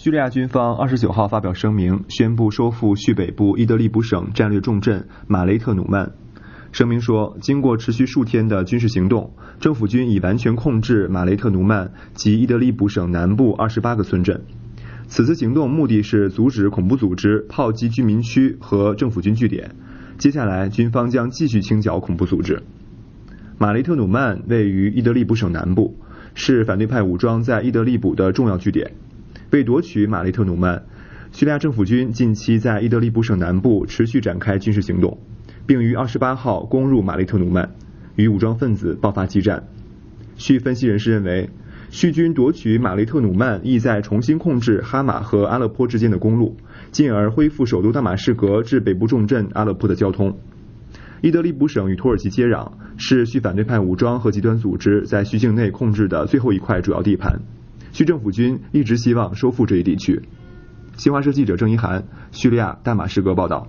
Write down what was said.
叙利亚军方二十九号发表声明，宣布收复叙北部伊德利卜省战略重镇马雷特努曼。声明说，经过持续数天的军事行动，政府军已完全控制马雷特努曼及伊德利卜省南部二十八个村镇。此次行动目的是阻止恐怖组织炮击居民区和政府军据点。接下来，军方将继续清剿恐怖组织。马雷特努曼位于伊德利卜省南部，是反对派武装在伊德利卜的重要据点。为夺取马雷特努曼，叙利亚政府军近期在伊德利卜省南部持续展开军事行动，并于二十八号攻入马雷特努曼，与武装分子爆发激战。叙分析人士认为，叙军夺取马雷特努曼意在重新控制哈马和阿勒颇之间的公路，进而恢复首都大马士革至北部重镇阿勒颇的交通。伊德利卜省与土耳其接壤，是叙反对派武装和极端组织在叙境内控制的最后一块主要地盘。区政府军一直希望收复这一地区。新华社记者郑一涵，叙利亚大马士革报道。